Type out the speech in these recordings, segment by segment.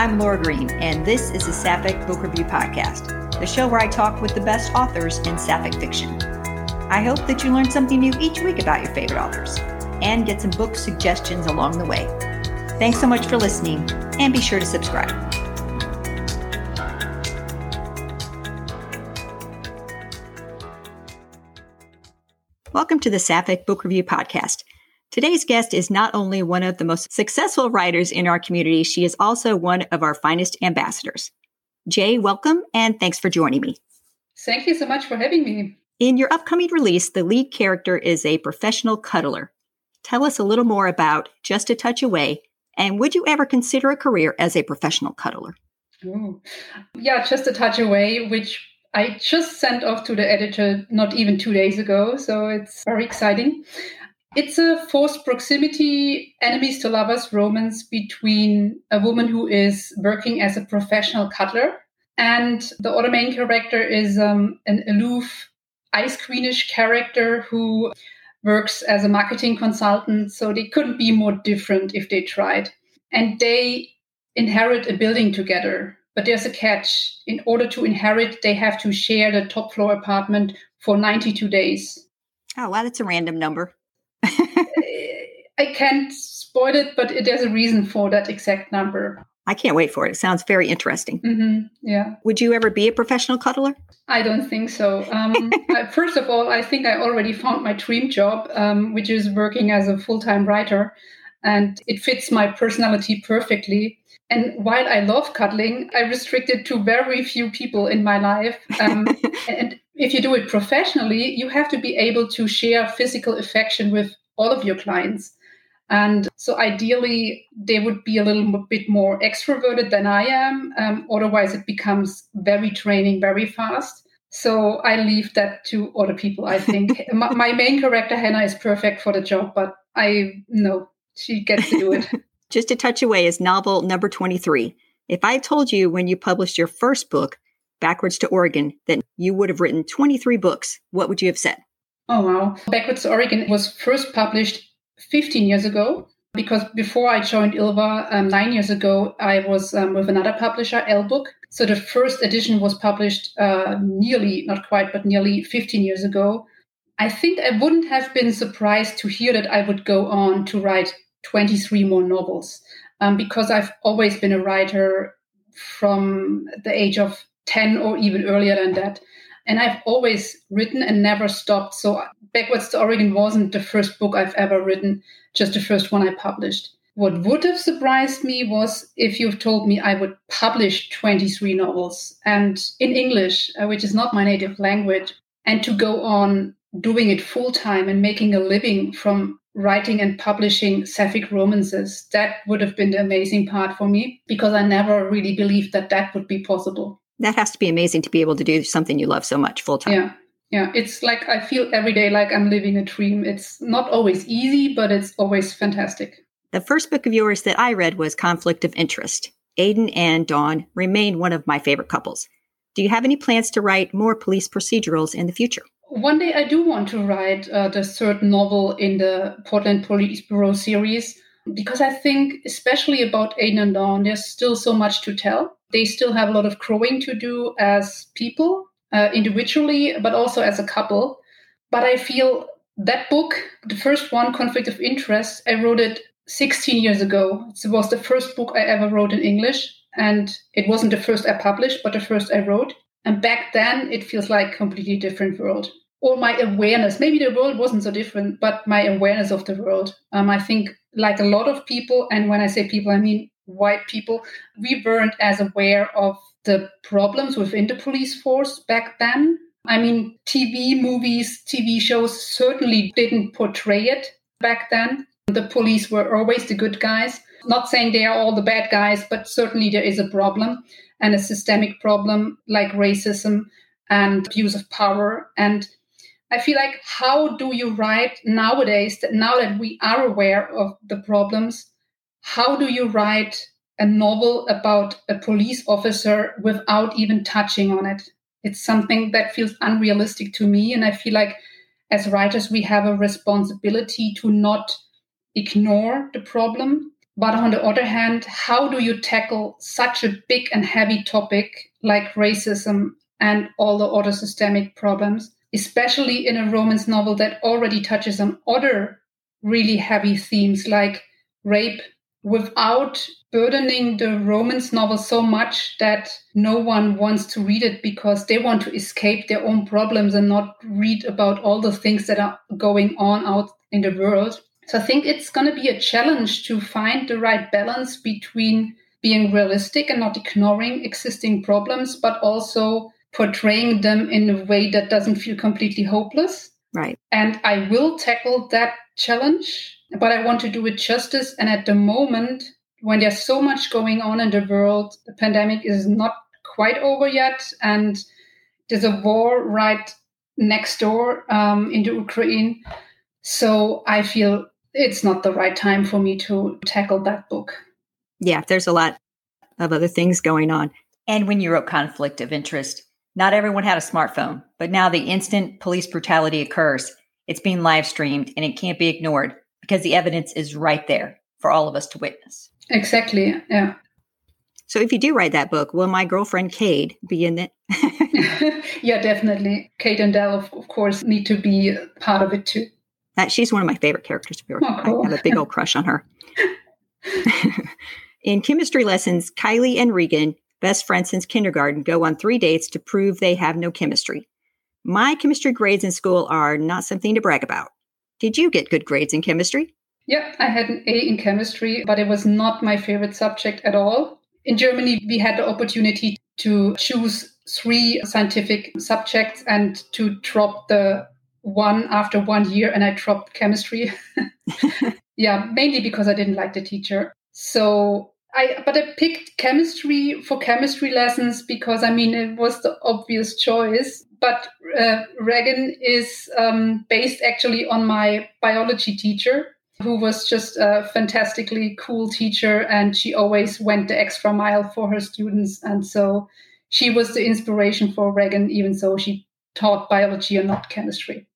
I'm Laura Green, and this is the Sapphic Book Review Podcast, the show where I talk with the best authors in Sapphic fiction. I hope that you learn something new each week about your favorite authors and get some book suggestions along the way. Thanks so much for listening, and be sure to subscribe. Welcome to the Sapphic Book Review Podcast. Today's guest is not only one of the most successful writers in our community, she is also one of our finest ambassadors. Jae, welcome and thanks for joining me. Thank you so much for having me. In your upcoming release, the lead character is a professional cuddler. Tell us a little more about Just a Touch Away, and would you ever consider a career as a professional cuddler? Ooh. Yeah, Just a Touch Away, which I just sent off to the editor not even two days ago, so it's very exciting. It's a forced proximity, enemies to lovers romance between a woman who is working as a professional cuddler and the other main character is um, an aloof, ice queenish character who works as a marketing consultant. So they couldn't be more different if they tried. And they inherit a building together. But there's a catch. In order to inherit, they have to share the top floor apartment for 92 days. Oh, wow, that's a random number. I can't spoil it, but it, there's a reason for that exact number. I can't wait for it. It sounds very interesting. Mm-hmm. Yeah. Would you ever be a professional cuddler? I don't think so. Um, first of all, I think I already found my dream job, um, which is working as a full time writer. And it fits my personality perfectly. And while I love cuddling, I restrict it to very few people in my life. Um, and if you do it professionally, you have to be able to share physical affection with all of your clients. And so ideally, they would be a little bit more extroverted than I am. Um, otherwise, it becomes very draining very fast. So I leave that to other people, I think. my, my, main character, Hannah, is perfect for the job, but I know she gets to do it. Just a touch away is novel number 23. If I told you when you published your first book, Backwards to Oregon, that you would have written 23 books, what would you have said? Oh, wow. Backwards to Oregon was first published 15 years ago because before I joined Ylva um, nine years ago, I was um, with another publisher, L Book. So the first edition was published uh, nearly, not quite, but nearly 15 years ago. I think I wouldn't have been surprised to hear that I would go on to write 23 more novels um, because I've always been a writer from the age of 10 or even earlier than that. And I've always written and never stopped. So Backwards to Oregon wasn't the first book I've ever written, just the first one I published. What would have surprised me was if you've told me I would publish 23 novels and in English, uh, which is not my native language, and to go on doing it full time and making a living from writing and publishing sapphic romances. That would have been the amazing part for me because I never really believed that that would be possible. That has to be amazing to be able to do something you love so much full time. Yeah yeah it's like i feel every day like i'm living a dream. It's not always easy but it's always fantastic. The first book of yours that i read was conflict of interest. Aiden and dawn remain one of my favorite couples. Do you have any plans to write more police procedurals in the future? One day i do want to write uh, the third novel in the portland police bureau series because i think especially about aiden and dawn there's still so much to tell. They still have a lot of growing to do as people uh, individually, but also as a couple. But I feel that book, the first one, Conflict of Interest, I wrote it 16 years ago. It was the first book I ever wrote in English. And it wasn't the first I published, but the first I wrote. And back then, it feels like completely different world. Or my awareness, maybe the world wasn't so different, but my awareness of the world. Um, I think, like a lot of people, and when I say people, I mean white people, we weren't as aware of the problems within the police force back then. I mean, TV movies, TV shows certainly didn't portray it back then. The police were always the good guys. Not saying they are all the bad guys, but certainly there is a problem and a systemic problem like racism and abuse of power. And I feel like, how do you write nowadays that now that we are aware of the problems, how do you write a novel about a police officer without even touching on it. It's something that feels unrealistic to me. And I feel like as writers, we have a responsibility to not ignore the problem, But on the other hand, how do you tackle such a big and heavy topic like racism and all the other systemic problems, especially in a romance novel that already touches on other really heavy themes like rape without burdening the romance novel so much that no one wants to read it because they want to escape their own problems and not read about all the things that are going on out in the world. So I think it's going to be a challenge to find the right balance between being realistic and not ignoring existing problems, but also portraying them in a way that doesn't feel completely hopeless. Right. And I will tackle that challenge, but I want to do it justice. And at the moment, when there's so much going on in the world, the pandemic is not quite over yet, and there's a war right next door um, in the Ukraine. So I feel it's not the right time for me to tackle that book. Yeah, there's a lot of other things going on. And when you wrote Conflict of Interest, not everyone had a smartphone, but now the instant police brutality occurs. It's being live streamed and it can't be ignored because the evidence is right there for all of us to witness. Exactly. Yeah. So if you do write that book, will my girlfriend Kade be in it? yeah, definitely. Kade and Dell, of, of, course, need to be part of it too. That, she's one of my favorite characters. Oh, cool. I have a big old crush on her. in chemistry lessons, Kylie and Regan, best friends since kindergarten, go on three dates to prove they have no chemistry. My chemistry grades in school are not something to brag about. Did you get good grades in chemistry? Yeah, I had an A in chemistry, but it was not my favorite subject at all. In Germany, we had the opportunity to choose three scientific subjects and to drop the one after one year, and I dropped chemistry. yeah, mainly because I didn't like the teacher. So I, but I picked chemistry for chemistry lessons because I mean it was the obvious choice. But uh, Regan is um, based actually on my biology teacher, who was just a fantastically cool teacher and she always went the extra mile for her students. And so she was the inspiration for Regan, even though she taught biology and not chemistry.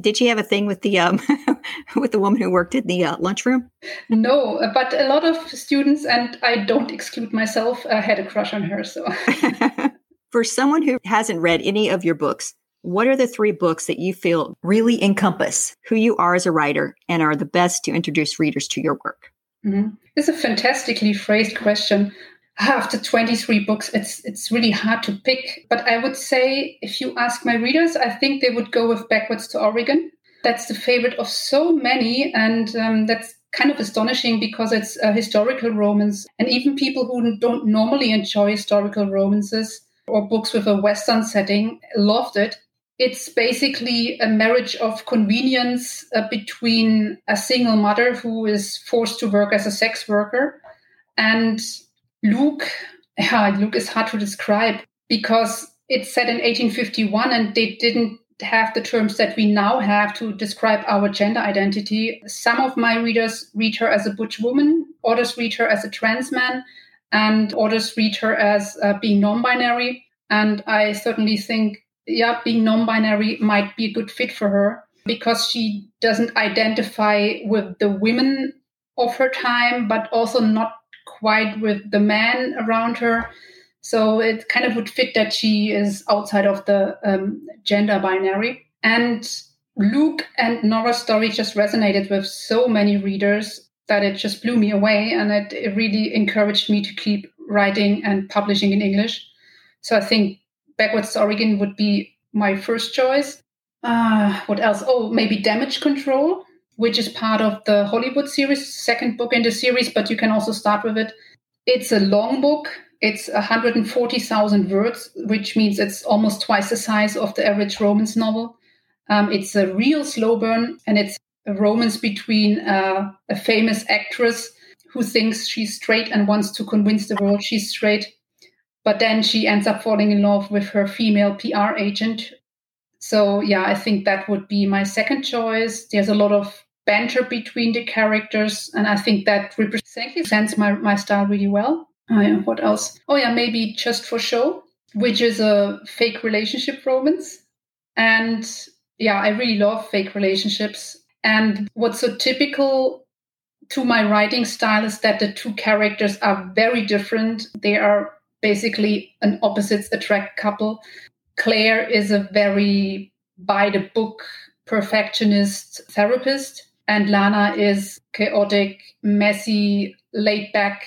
Did she have a thing with the um, with the woman who worked in the uh, lunchroom? No, but a lot of students, and I don't exclude myself, uh, had a crush on her. So, for someone who hasn't read any of your books, what are the three books that you feel really encompass who you are as a writer and are the best to introduce readers to your work? Mm-hmm. It's a fantastically phrased question. After 23 books, it's it's really hard to pick. But I would say, if you ask my readers, I think they would go with Backwards to Oregon. That's the favorite of so many, and um, that's kind of astonishing because it's a historical romance, and even people who don't normally enjoy historical romances or books with a Western setting loved it it's basically a marriage of convenience uh, between a single mother who is forced to work as a sex worker and Luke. Yeah, Luke is hard to describe because it's set in 1851 and they didn't have the terms that we now have to describe our gender identity. Some of my readers read her as a butch woman, others read her as a trans man, and others read her as uh, being non binary. And I certainly think yeah, being non binary might be a good fit for her because she doesn't identify with the women of her time, but also not quite with the men around her. So it kind of would fit that she is outside of the um, gender binary. And Luke and Nora's story just resonated with so many readers that it just blew me away. And it, it really encouraged me to keep writing and publishing in English. So I think Backwards to Oregon would be my first choice. Uh, what else? Oh, maybe Damage Control, which is part of the Hollywood series, second book in the series, but you can also start with it. It's a long book. It's 140,000 words, which means it's almost twice the size of the average romance novel. Um, it's a real slow burn, and it's a romance between uh, a famous actress who thinks she's straight and wants to convince the world she's straight but then she ends up falling in love with her female PR agent. So, yeah, I think that would be my second choice. There's a lot of banter between the characters, and I think that represents my, my style really well. Oh, what else? Oh, yeah, maybe Just for Show, which is a fake relationship romance. And yeah, I really love fake relationships. And what's so typical to my writing style is that the two characters are very different. They are basically an opposites attract couple. Claire is a very by the book perfectionist therapist, and Lana is chaotic, messy, laid back.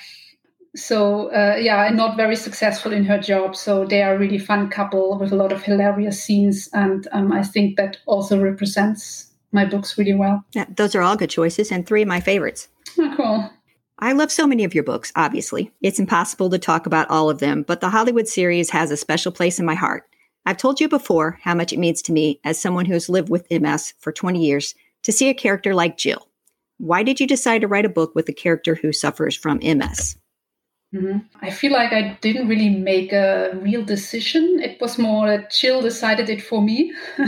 So uh, yeah, not very successful in her job. So they are a really fun couple with a lot of hilarious scenes, and um, I think that also represents my books really well. Yeah, those are all good choices, and three of my favorites. Oh, cool. I love so many of your books, obviously. It's impossible to talk about all of them, but the Hollywood series has a special place in my heart. I've told you before how much it means to me as someone who has lived with MS for 20 years to see a character like Jill. Why did you decide to write a book with a character who suffers from MS? Mm-hmm. I feel like I didn't really make a real decision. It was more that Jill decided it for me.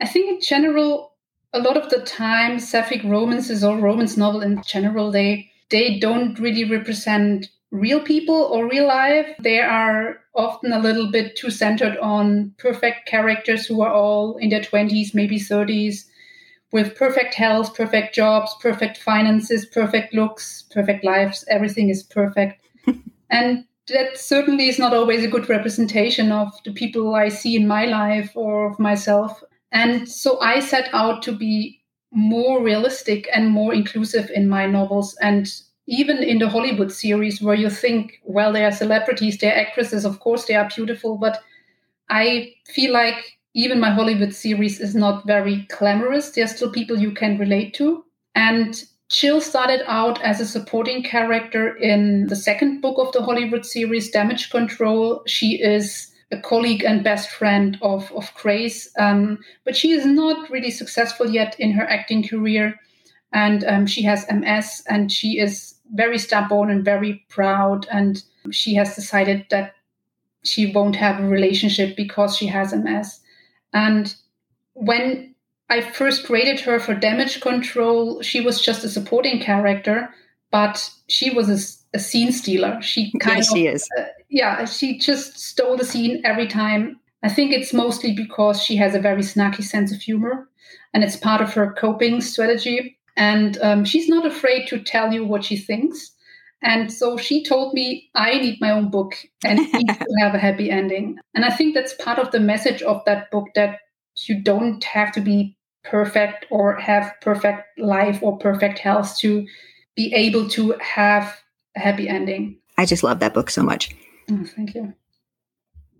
I think in general, a lot of the time, sapphic romances or romance novel in general, they they don't really represent real people or real life. They are often a little bit too centered on perfect characters who are all in their 20s, maybe 30s, with perfect health, perfect jobs, perfect finances, perfect looks, perfect lives. Everything is perfect. and that certainly is not always a good representation of the people I see in my life or of myself. And so I set out to be more realistic and more inclusive in my novels. And even in the Hollywood series, where you think, well, they are celebrities, they're actresses, of course they are beautiful, but I feel like even my Hollywood series is not very glamorous. There are still people you can relate to. And Jill started out as a supporting character in the second book of the Hollywood series, Damage Control. She is a colleague and best friend of, of Grace, um, but she is not really successful yet in her acting career. And um, she has MS and she is very stubborn and very proud. And she has decided that she won't have a relationship because she has MS. And when I first rated her for damage control, she was just a supporting character, but she was a, a scene stealer. She kind yes, of, she is. Uh, yeah, she just stole the scene every time. I think it's mostly because she has a very snacky sense of humor, and it's part of her coping strategy. And um, she's not afraid to tell you what she thinks. And so she told me, I need my own book and need to have a happy ending. And I think that's part of the message of that book that you don't have to be perfect or have perfect life or perfect health to be able to have a happy ending. I just love that book so much. Oh, thank you.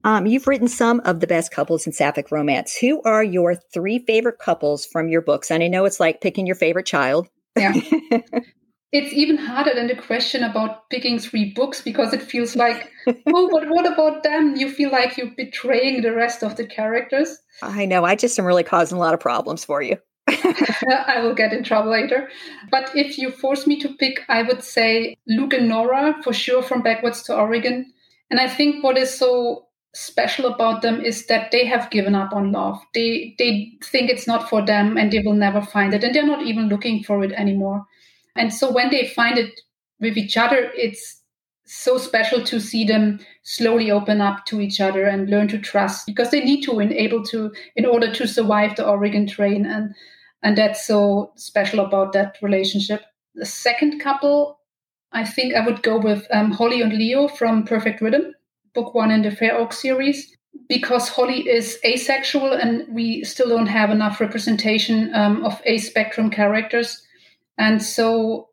Um, you've written some of the best couples in sapphic romance. Who are your three favorite couples from your books? And I know it's like picking your favorite child. Yeah. it's even harder than the question about picking three books because it feels like, oh, but what about them? You feel like you're betraying the rest of the characters. I know. I just am really causing a lot of problems for you. I will get in trouble later. But if you force me to pick, I would say Luke and Nora for sure from Backwards to Oregon. And I think what is so special about them is that they have given up on love. They they think it's not for them and they will never find it and they're not even looking for it anymore. And so when they find it with each other, it's so special to see them slowly open up to each other and learn to trust because they need to in able to in order to survive the Oregon train and and that's so special about that relationship. The second couple, I think I would go with um, Holly and Leo from Perfect Rhythm book one in the Fair Oaks series because Holly is asexual and we still don't have enough representation um, of ace spectrum characters. And so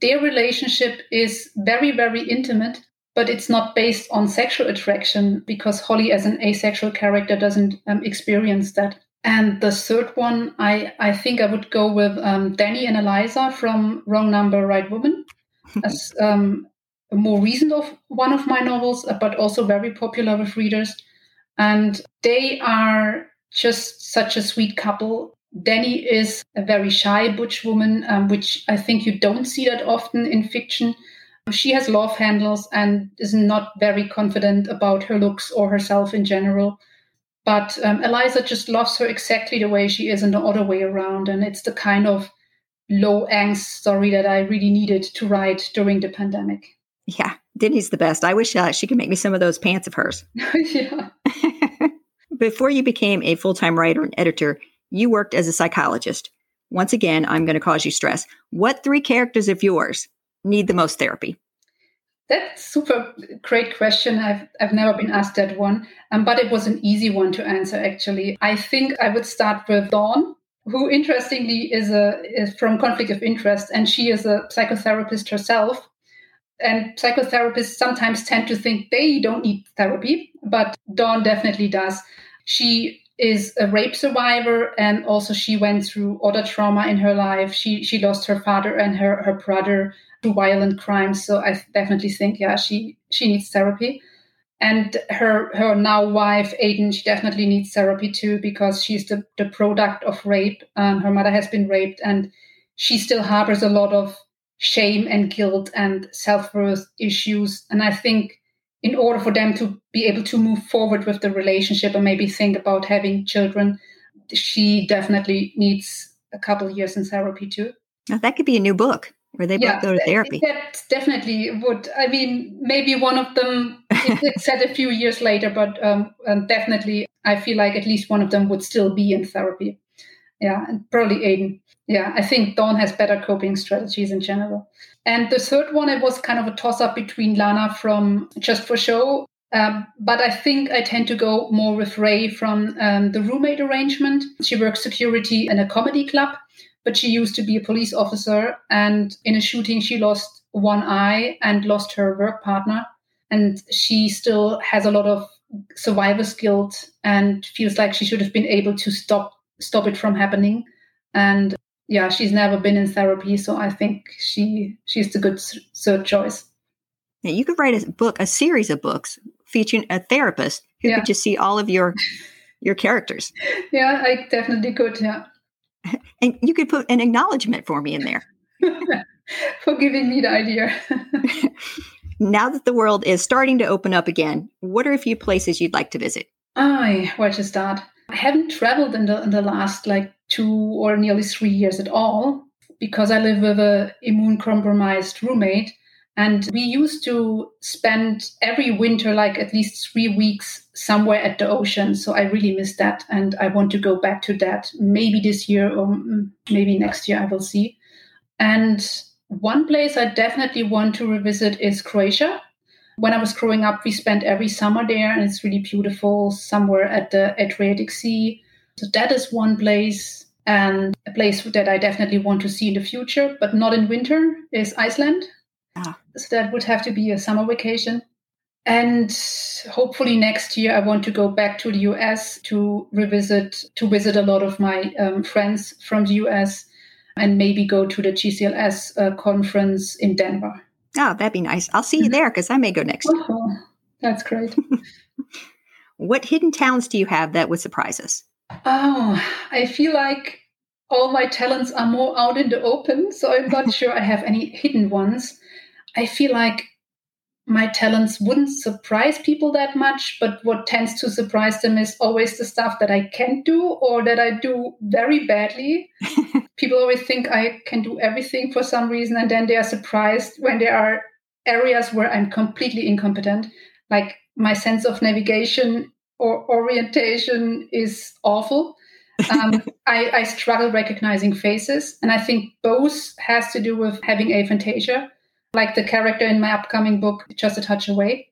their relationship is very, very intimate, but it's not based on sexual attraction because Holly, as an asexual character, doesn't um, experience that. And the third one, I, I think I would go with um, Danny and Eliza from Wrong Number, Right Woman. As um, a more recent of one of my novels, uh, but also very popular with readers. And they are just such a sweet couple. Danny is a very shy butch woman, um, which I think you don't see that often in fiction. She has love handles and is not very confident about her looks or herself in general. But um, Eliza just loves her exactly the way she is and the other way around. And it's the kind of low angst story that I really needed to write during the pandemic. Yeah, Denny's the best. I wish uh, she could make me some of those pants of hers. yeah. Before you became a full time writer and editor, you worked as a psychologist. once again, I'm going to cause you stress. What three characters of yours need the most therapy? That's super great question. I've I've never been asked that one, um, but it was an easy one to answer. Actually, I think I would start with Dawn, who interestingly is a is from conflict of interest, and she is a psychotherapist herself. And psychotherapists sometimes tend to think they don't need therapy, but Dawn definitely does. She is a rape survivor, and also she went through other trauma in her life. She she lost her father and her her brother to violent crimes. So I definitely think, yeah, she she needs therapy. And her her now wife Aiden, she definitely needs therapy too because she's the, the product of rape. Um, her mother has been raped, and she still harbors a lot of shame and guilt and self worth issues. And I think in order for them to be able to move forward with the relationship and maybe think about having children, she definitely needs a couple years in therapy too. Now, that could be a new book where they yeah, both go to therapy. That definitely would. I mean, maybe one of them it's said a few years later, but um, um, definitely, I feel like at least one of them would still be in therapy. Yeah, and probably Aiden. Yeah, I think Dawn has better coping strategies in general. And the third one, it was kind of a toss up between Lana from Just for Show. Um, but I think I tend to go more with Ray from um, the roommate arrangement. She works security in a comedy club but she used to be a police officer. And in a shooting, she lost one eye and lost her work partner. And she still has a lot of survivor's guilt and feels like she should have been able to stop stop it from happening. And yeah, she's never been in therapy, so I think she she's a good third choice. Yeah, you could write a book, a series of books featuring a therapist who yeah. could just see all of your your characters. Yeah, I definitely could. Yeah. And you could put an acknowledgement for me in there. for giving me the idea. now that the world is starting to open up again, what are a few places you'd like to visit? I where to start? I haven't traveled in the in the last like two or nearly three years at all because I live with a immune compromised roommate and we used to spend every winter like at least three weeks somewhere at the ocean. So I really miss that. And I want to go back to that maybe this year or mm, maybe next year. I will see. And one place I definitely want to revisit is Croatia. When I was growing up, we spent every summer there, and it's really beautiful somewhere at the Adriatic Sea. So that is one place. And a place that I definitely want to see in the future, but not in winter, is Iceland. Ah. So that would have to be a summer vacation. And hopefully next year, I want to go back to the US to revisit, to visit a lot of my um, friends from the US and maybe go to the GCLS uh, conference in Denver. Oh, that'd be nice. I'll see you there because I may go next year. Oh, that's great. what hidden talents do you have that would surprise us? Oh, I feel like all my talents are more out in the open. So I'm not sure I have any hidden ones. I feel like my talents wouldn't surprise people that much, but what tends to surprise them is always the stuff that I can't do or that I do very badly. people always think I can do everything for some reason, and then they are surprised when there are areas where I'm completely incompetent. Like my sense of navigation or orientation is awful. um, I, I struggle recognizing faces, and I think both has to do with having aphantasia like the character in my upcoming book, Just a Touch Away.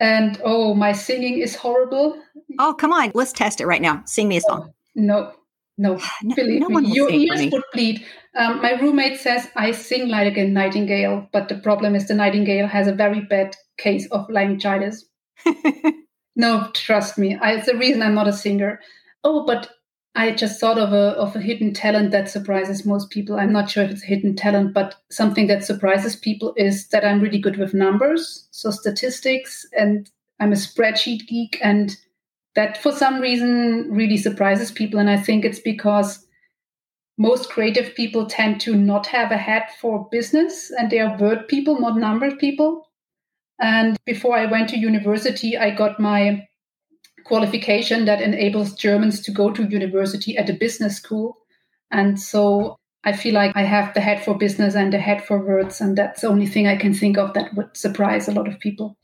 And oh, my singing is horrible. Oh, come on. Let's test it right now. Sing me a song. No, no. no Believe no me, your ears would bleed. Um, my roommate says I sing like a nightingale, but the problem is the nightingale has a very bad case of laryngitis. no, trust me. I, it's the reason I'm not a singer. Oh, but I just thought of a of a hidden talent that surprises most people. I'm not sure if it's a hidden talent, but something that surprises people is that I'm really good with numbers, so statistics, and I'm a spreadsheet geek, and that for some reason really surprises people. And I think it's because most creative people tend to not have a head for business, and they are word people, not number people. And before I went to university, I got my qualification that enables Germans to go to university at a business school. And so I feel like I have the head for business and the head for words. And that's the only thing I can think of that would surprise a lot of people.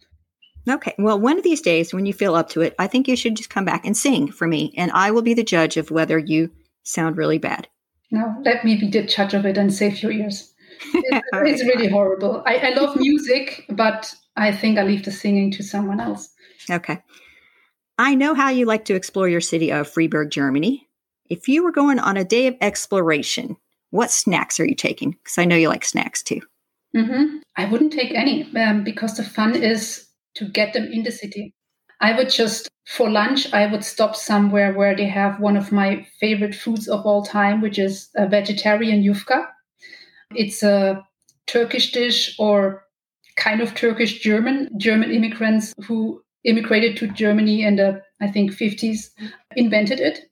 Okay. Well, one of these days when you feel up to it, I think you should just come back and sing for me. And I will be the judge of whether you sound really bad. No, let me be the judge of it and save your ears. It's, it's really horrible. I, I love music, but I think I leave the singing to someone else. Okay. I know how you like to explore your city of Freiburg, Germany. If you were going on a day of exploration, what snacks are you taking? Because I know you like snacks too. Mm-hmm. I wouldn't take any um, because the fun is to get them in the city. I would just, for lunch, I would stop somewhere where they have one of my favorite foods of all time, which is a vegetarian yufka. It's a Turkish dish or kind of Turkish German, German immigrants who immigrated to Germany in the, I think, 50s, invented it.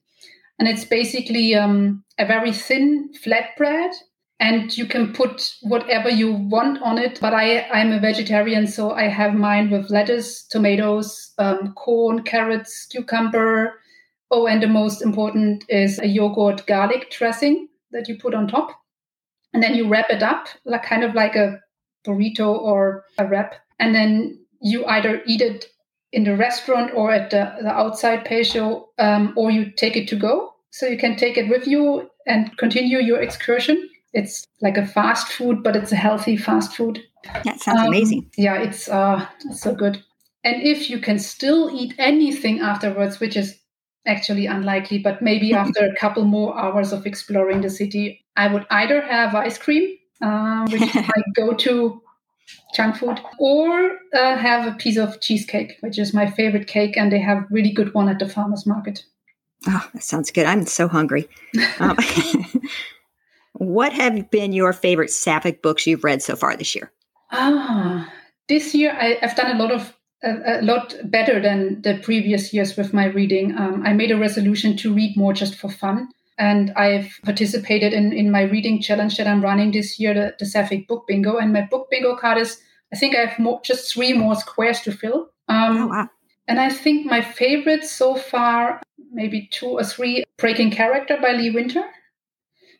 And it's basically um, a very thin flatbread and you can put whatever you want on it. But I, I'm a vegetarian, so I have mine with lettuce, tomatoes, um, corn, carrots, cucumber. Oh, and the most important is a yogurt garlic dressing that you put on top. And then you wrap it up, like kind of like a burrito or a wrap. And then you either eat it in the restaurant or at the, the outside patio, um, or you take it to go. So you can take it with you and continue your excursion. It's like a fast food, but it's a healthy fast food. That sounds um, amazing. Yeah, it's uh, so good. And if you can still eat anything afterwards, which is actually unlikely, but maybe after a couple more hours of exploring the city, I would either have ice cream, uh, which is my go-to junk food, or uh, have a piece of cheesecake, which is my favorite cake, and they have really good one at the farmers market. Oh, that sounds good. I'm so hungry. Um, what have been your favorite Sapphic books you've read so far this year? Ah, this year I, have done a lot of a, a, lot better than the previous years with my reading. Um, I made a resolution to read more just for fun. And I've participated in, in my reading challenge that I'm running this year, the, the Sapphic Book Bingo. And my book bingo card is, I think I have more, just three more squares to fill. Um, oh, wow. And I think my favorite so far, maybe two or three, Breaking Character by Lee Winter.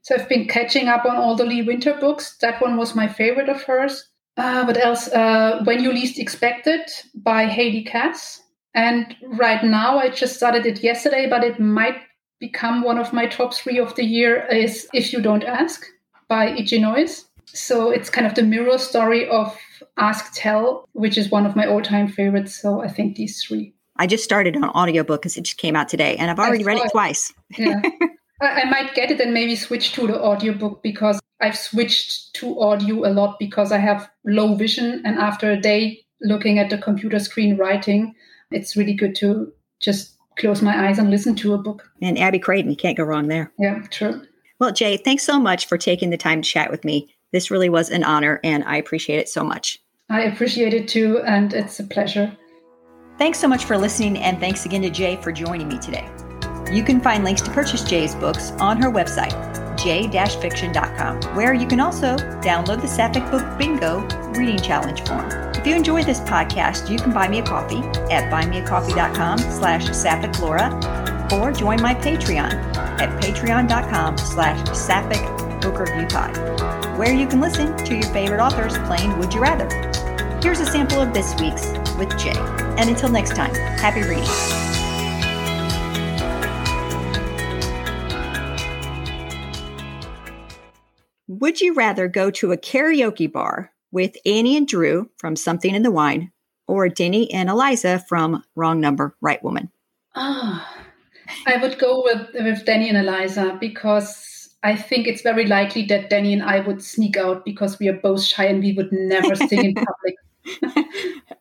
So I've been catching up on all the Lee Winter books. That one was my favorite of hers. Uh, what else? Uh, when You Least Expect It by Haley Cass. And right now, I just started it yesterday, but it might become one of my top three of the year is If You Don't Ask by. Noyes. So it's kind of the mirror story of Ask Tell, which is one of my all-time favorites. So I think these three. I just started on audiobook because it just came out today and I've already read it twice. Yeah. I, I might get it and maybe switch to the audiobook because I've switched to audio a lot because I have low vision and after a day looking at the computer screen writing, it's really good to just close my eyes and listen to a book. And Abby you can't go wrong there. Yeah, true. Well, Jae, thanks so much for taking the time to chat with me. This really was an honor, and I appreciate it so much. I appreciate it too, and it's a pleasure. Thanks so much for listening, and thanks again to Jae for joining me today. You can find links to purchase Jae's books on her website, jae-fiction.com, where you can also download the Sapphic Book Bingo Reading Challenge form. If you enjoy this podcast, you can buy me a coffee at buymeacoffee.com slash sapphiclaura or join my Patreon at patreon.com slash sapphic book where you can listen to your favorite authors playing Would You Rather. Here's a sample of this week's with Jae. And until next time, happy reading. Would you rather go to a karaoke bar with Annie and Drew from Something in the Wine or Denny and Eliza from Wrong Number, Right Woman? Oh, I would go with, with Denny and Eliza because I think it's very likely that Denny and I would sneak out because we are both shy and we would never sing in public.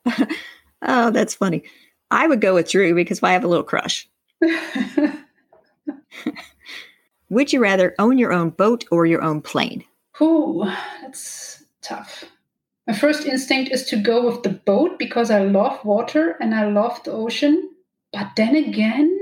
oh, that's funny. I would go with Drew because I have a little crush. Would you rather own your own boat or your own plane? Ooh, that's tough. My first instinct is to go with the boat because I love water and I love the ocean. But then again,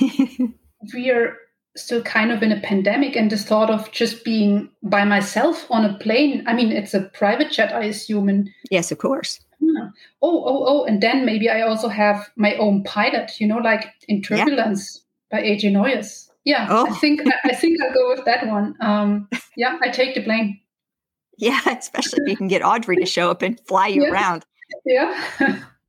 we are still kind of in a pandemic and the thought of just being by myself on a plane. I mean, it's a private jet, I assume. And yes, of course. Yeah. Oh, oh, oh. And then maybe I also have my own pilot, you know, like in Turbulence yeah. by E.J. Noyes. Yeah, oh. I think I think I'll go with that one. Um, yeah, I take the plane. Yeah, especially if you can get Audrey to show up and fly you yeah. around. Yeah.